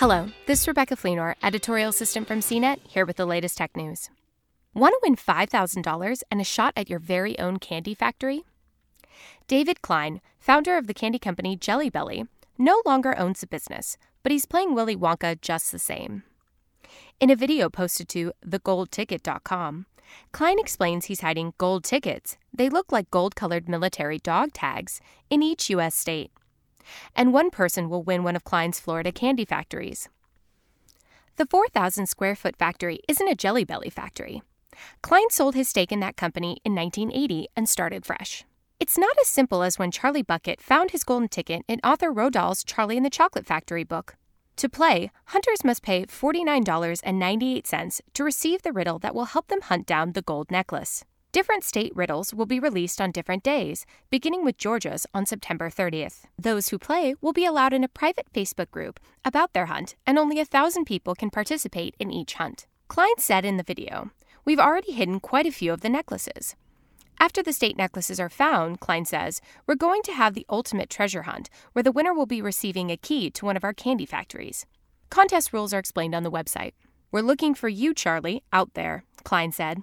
Hello, this is Rebecca Fleenor, editorial assistant from CNET, here with the latest tech news. Want to win $5,000 and a shot at your very own candy factory? David Klein, founder of the candy company Jelly Belly, no longer owns the business, but he's playing Willy Wonka just the same. In a video posted to thegoldticket.com, Klein explains he's hiding gold tickets. They look like gold colored military dog tags in each U.S. state and one person will win one of Klein's Florida candy factories. The 4,000 square foot factory isn't a Jelly Belly factory. Klein sold his stake in that company in 1980 and started fresh. It's not as simple as when Charlie Bucket found his golden ticket in Arthur Roald Dahl's Charlie and the Chocolate Factory book. To play, hunters must pay $49.98 to receive the riddle that will help them hunt down the gold necklace. Different state riddles will be released on different days, beginning with Georgia's on September 30th. Those who play will be allowed in a private Facebook group about their hunt, and only a thousand people can participate in each hunt. Klein said in the video, We've already hidden quite a few of the necklaces. After the state necklaces are found, Klein says, we're going to have the ultimate treasure hunt, where the winner will be receiving a key to one of our candy factories. Contest rules are explained on the website. We're looking for you, Charlie, out there, Klein said.